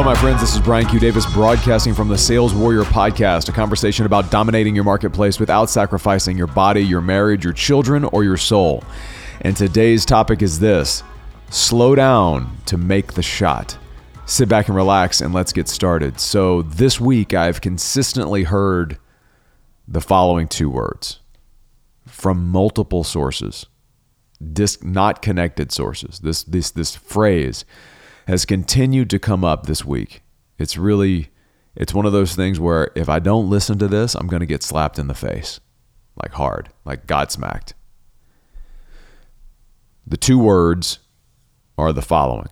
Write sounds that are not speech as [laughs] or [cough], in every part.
Hello, my friends. This is Brian Q. Davis broadcasting from the Sales Warrior Podcast, a conversation about dominating your marketplace without sacrificing your body, your marriage, your children, or your soul. And today's topic is this slow down to make the shot. Sit back and relax, and let's get started. So, this week I've consistently heard the following two words from multiple sources, dis- not connected sources. This, this, this phrase has continued to come up this week. It's really it's one of those things where if I don't listen to this, I'm going to get slapped in the face. Like hard, like God smacked. The two words are the following.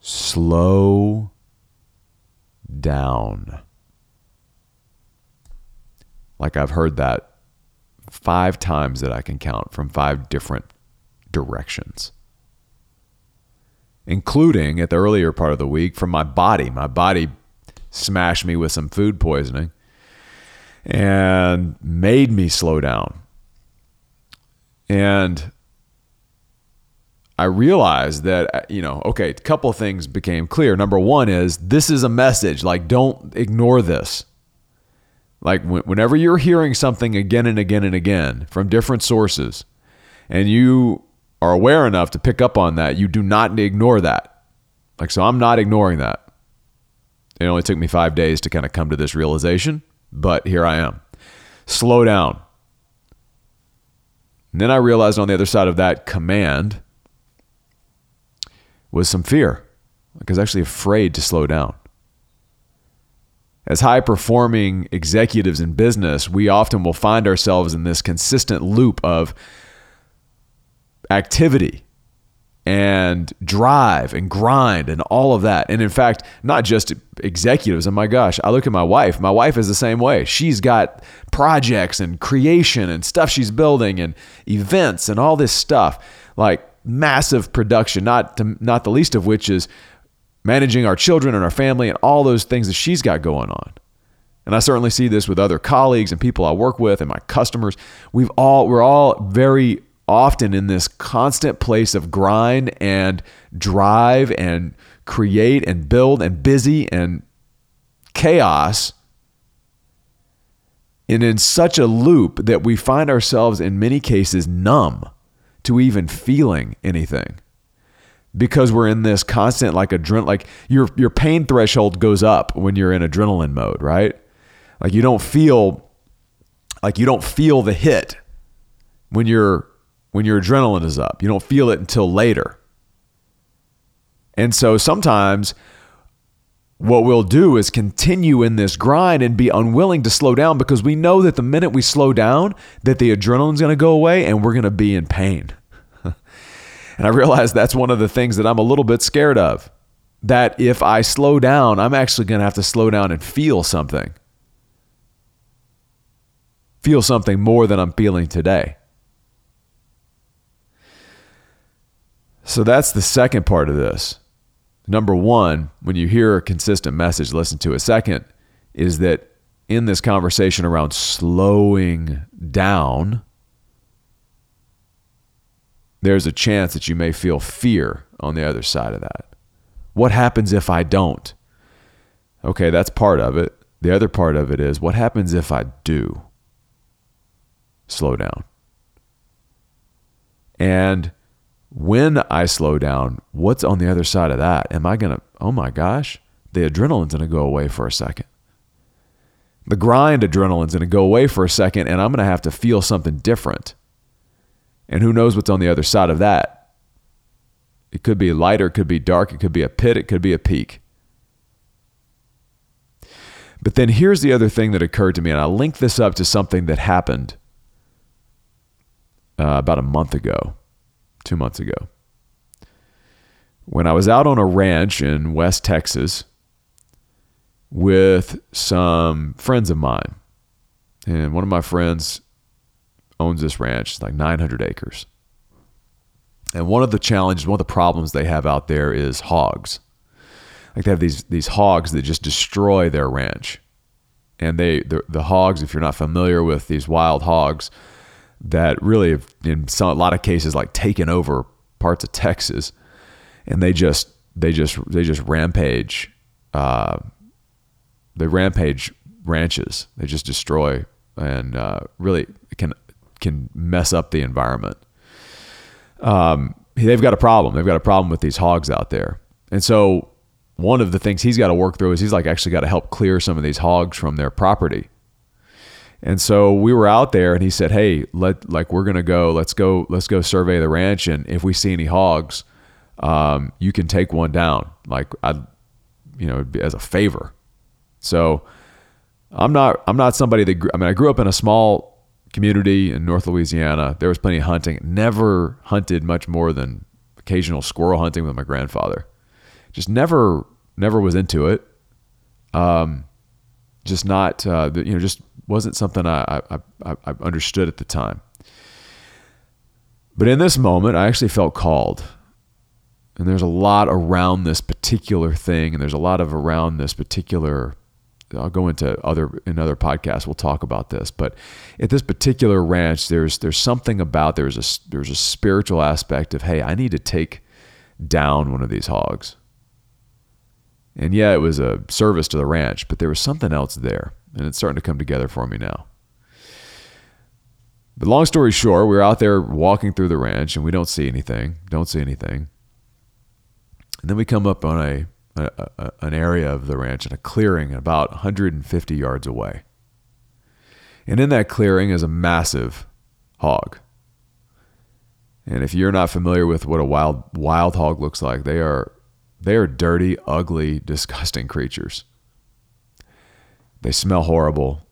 Slow down. Like I've heard that five times that I can count from five different directions including at the earlier part of the week from my body. My body smashed me with some food poisoning and made me slow down. And I realized that, uh, you know, okay, a couple things became clear. Number one is this is a message. Like, don't ignore this. Like, whenever you're hearing something again and again and again from different sources, and you are aware enough to pick up on that, you do not ignore that. Like, so I'm not ignoring that. It only took me five days to kind of come to this realization, but here I am. Slow down. And then I realized on the other side of that command was some fear. Like I was actually afraid to slow down. As high performing executives in business, we often will find ourselves in this consistent loop of activity and drive and grind and all of that. And in fact, not just executives. And my gosh, I look at my wife. My wife is the same way. She's got projects and creation and stuff she's building and events and all this stuff. Like massive production, not to, not the least of which is managing our children and our family and all those things that she's got going on. And I certainly see this with other colleagues and people I work with and my customers. We've all we're all very often in this constant place of grind and drive and create and build and busy and chaos and in such a loop that we find ourselves in many cases numb to even feeling anything. Because we're in this constant like adrenaline like your your pain threshold goes up when you're in adrenaline mode right? Like you don't feel like you don't feel the hit when you're when your adrenaline is up. You don't feel it until later. And so sometimes what we'll do is continue in this grind and be unwilling to slow down because we know that the minute we slow down that the adrenaline's going to go away and we're going to be in pain. [laughs] and I realize that's one of the things that I'm a little bit scared of. That if I slow down, I'm actually going to have to slow down and feel something. Feel something more than I'm feeling today. So that's the second part of this. Number one, when you hear a consistent message, listen to it. Second, is that in this conversation around slowing down, there's a chance that you may feel fear on the other side of that. What happens if I don't? Okay, that's part of it. The other part of it is what happens if I do slow down? And when I slow down, what's on the other side of that? Am I going to, oh my gosh, the adrenaline's going to go away for a second. The grind adrenaline's going to go away for a second, and I'm going to have to feel something different. And who knows what's on the other side of that? It could be lighter, it could be dark, it could be a pit, it could be a peak. But then here's the other thing that occurred to me, and I link this up to something that happened uh, about a month ago two months ago. When I was out on a ranch in West Texas with some friends of mine, and one of my friends owns this ranch, it's like 900 acres. And one of the challenges, one of the problems they have out there is hogs. Like they have these these hogs that just destroy their ranch. And they the, the hogs, if you're not familiar with these wild hogs, that really have, in some, a lot of cases, like taken over parts of Texas. And they just they just they just rampage. Uh, they rampage ranches. They just destroy and uh, really can can mess up the environment. Um, they've got a problem. They've got a problem with these hogs out there, and so one of the things he's got to work through is he's like actually got to help clear some of these hogs from their property. And so we were out there and he said, "Hey, let like we're to go, let's go let's go survey the ranch and if we see any hogs, um, you can take one down like I you know, as a favor." So I'm not I'm not somebody that I mean I grew up in a small community in North Louisiana. There was plenty of hunting. Never hunted much more than occasional squirrel hunting with my grandfather. Just never never was into it. Um, just not uh, you know just wasn't something I, I, I, I understood at the time. But in this moment, I actually felt called. And there's a lot around this particular thing, and there's a lot of around this particular I'll go into other in other podcasts. We'll talk about this, but at this particular ranch, there's there's something about there's a there's a spiritual aspect of hey, I need to take down one of these hogs. And yeah, it was a service to the ranch, but there was something else there, and it's starting to come together for me now. But long story short, we're out there walking through the ranch, and we don't see anything. Don't see anything. And then we come up on a a, a, an area of the ranch in a clearing about 150 yards away. And in that clearing is a massive hog. And if you're not familiar with what a wild wild hog looks like, they are they are dirty, ugly, [laughs] disgusting creatures. They smell horrible.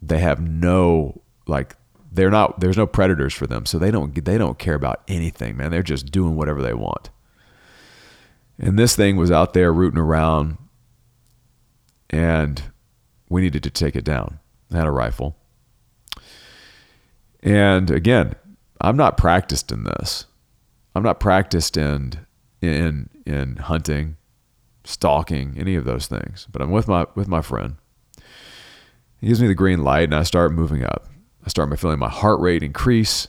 They have no like they're not there's no predators for them, so they don't they don't care about anything, man. They're just doing whatever they want. And this thing was out there rooting around, and we needed to take it down. I had a rifle. And again, I'm not practiced in this. I'm not practiced in in in hunting, stalking, any of those things. But I'm with my with my friend. He gives me the green light, and I start moving up. I start feeling my heart rate increase.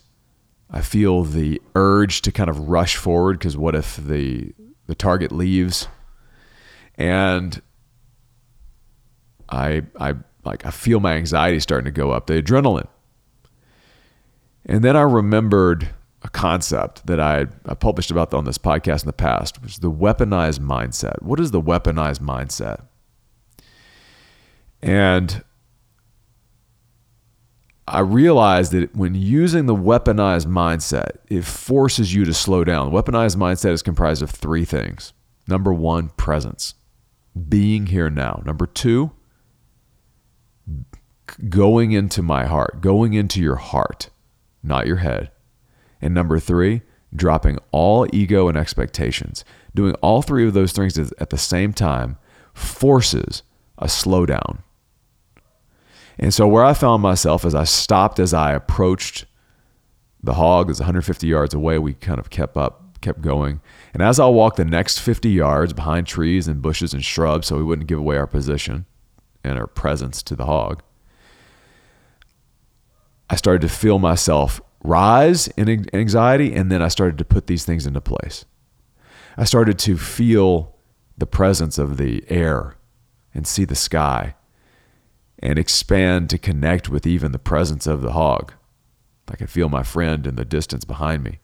I feel the urge to kind of rush forward because what if the the target leaves, and I I like I feel my anxiety starting to go up, the adrenaline. And then I remembered a concept that I, I published about on this podcast in the past, which is the weaponized mindset. What is the weaponized mindset? And I realized that when using the weaponized mindset, it forces you to slow down. The weaponized mindset is comprised of three things. Number one, presence, being here now. Number two, going into my heart, going into your heart, not your head. And number three, dropping all ego and expectations. Doing all three of those things at the same time forces a slowdown and so where I found myself as I stopped as I approached the hog is 150 yards away. We kind of kept up, kept going. And as I walked the next 50 yards behind trees and bushes and shrubs so we wouldn't give away our position and our presence to the hog, I started to feel myself rise in anxiety and then I started to put these things into place. I started to feel the presence of the air and see the sky and expand to connect with even the presence of the hog. I could feel my friend in the distance behind me.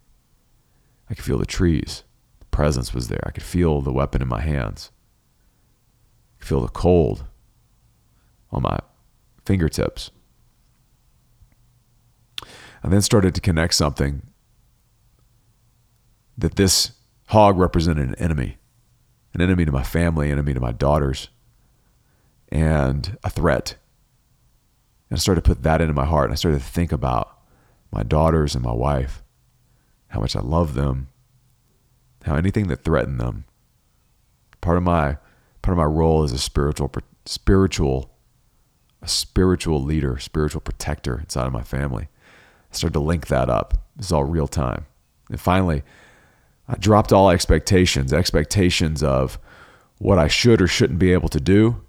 I could feel the trees. The presence was there. I could feel the weapon in my hands. I could feel the cold on my fingertips. I then started to connect something that this hog represented an enemy, an enemy to my family, an enemy to my daughters, and a threat and I started to put that into my heart. And I started to think about my daughters and my wife, how much I love them, how anything that threatened them. Part of my part of my role as a spiritual spiritual a spiritual leader, spiritual protector inside of my family. I started to link that up. It's all real time. And finally, I dropped all expectations, expectations of what I should or shouldn't be able to do,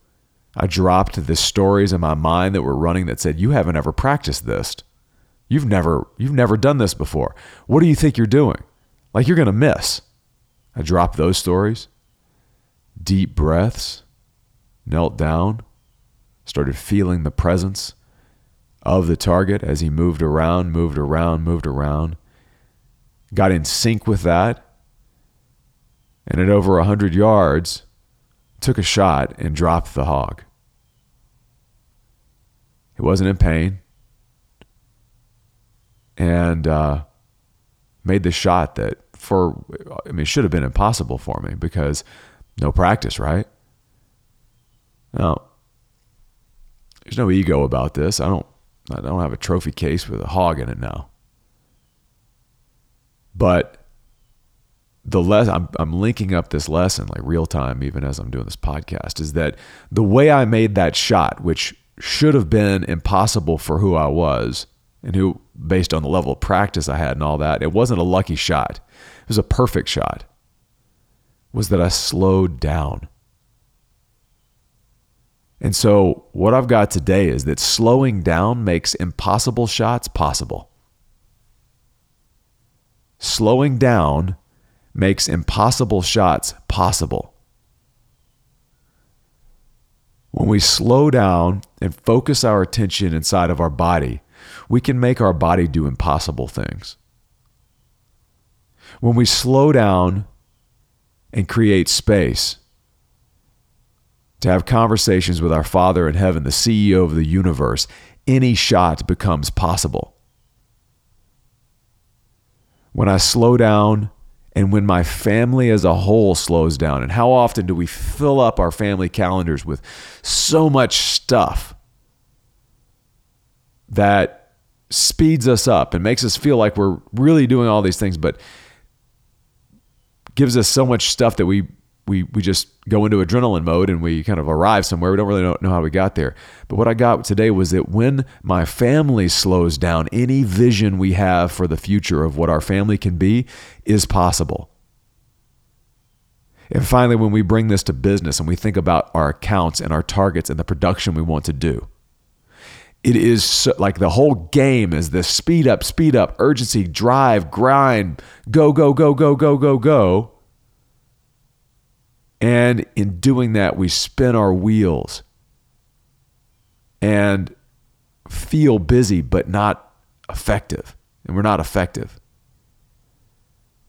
I dropped the stories in my mind that were running that said, "You haven't ever practiced this. You've never you've never done this before. What do you think you're doing? Like you're going to miss." I dropped those stories deep breaths, knelt down, started feeling the presence of the target as he moved around, moved around, moved around. Got in sync with that. And at over 100 yards, took a shot and dropped the hog. He wasn't in pain. And uh, made the shot that for, I mean, should have been impossible for me because no practice, right? No, there's no ego about this. I don't, I don't have a trophy case with a hog in it now. But the less I'm, I'm linking up this lesson like real time, even as I'm doing this podcast, is that the way I made that shot, which should have been impossible for who I was and who, based on the level of practice I had and all that, it wasn't a lucky shot. It was a perfect shot. Was that I slowed down. And so, what I've got today is that slowing down makes impossible shots possible. Slowing down makes impossible shots possible. When we slow down and focus our attention inside of our body, we can make our body do impossible things. When we slow down and create space to have conversations with our Father in heaven, the CEO of the universe, any shot becomes possible. When I slow down and when my family as a whole slows down. And how often do we fill up our family calendars with so much stuff that speeds us up and makes us feel like we're really doing all these things, but gives us so much stuff that we we we just go into adrenaline mode and we kind of arrive somewhere. We don't really know, know how we got there. But what I got today was that when my family slows down, any vision we have for the future of what our family can be is possible. And finally, when we bring this to business and we think about our accounts and our targets and the production we want to do, it is so, like the whole game is this speed up, speed up, urgency, drive, grind, go, go, go, go, go, go, go. And in doing that, we spin our wheels and feel busy, but not effective. And we're not effective.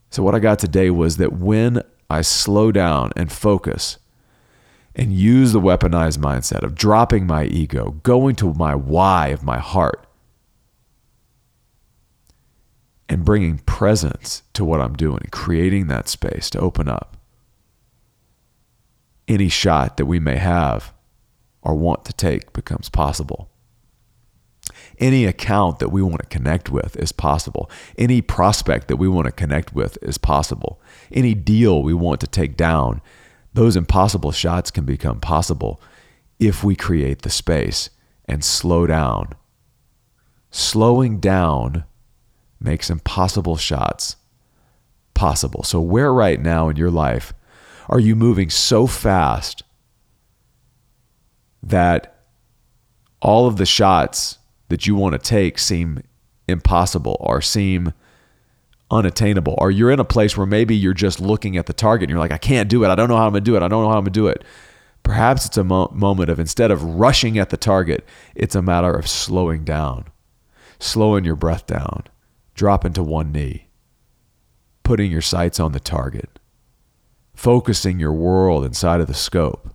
So, what I got today was that when I slow down and focus and use the weaponized mindset of dropping my ego, going to my why of my heart, and bringing presence to what I'm doing, creating that space to open up any shot that we may have or want to take becomes possible. Any account that we want to connect with is possible. Any prospect that we want to connect with is possible. Any deal we want to take down, those impossible shots can become possible if we create the space and slow down. Slowing down makes impossible shots possible. So, where right now in your life are you moving so fast that all of the shots that you want to take seem impossible or seem unattainable? Or you're in a place where maybe you're just looking at the target and you're like, I can't do it. I don't know how I'm going to do it. I don't know how I'm going to do it. Perhaps it's a mo- moment of instead of rushing at the target, it's a matter of slowing down, slowing your breath down, dropping to one knee, putting your sights on the target focusing your world inside of the scope.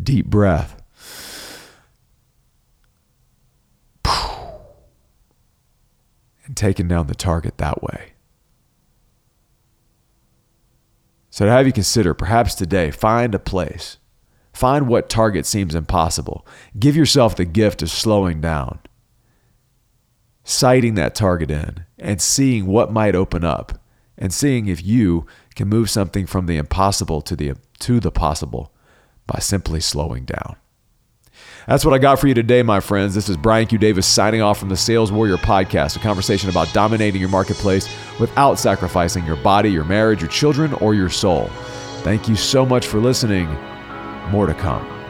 Deep breath. [sighs] And taking down the target that way. So, to have you consider, perhaps today, find a place. Find what target seems impossible. Give yourself the gift of slowing down, sighting that target in, and seeing what might open up, and seeing if you can move something from the impossible to the to the possible by simply slowing down. That's what I got for you today, my friends. This is Brian Q. Davis signing off from the Sales Warrior Podcast, a conversation about dominating your marketplace without sacrificing your body, your marriage, your children, or your soul. Thank you so much for listening. More to come.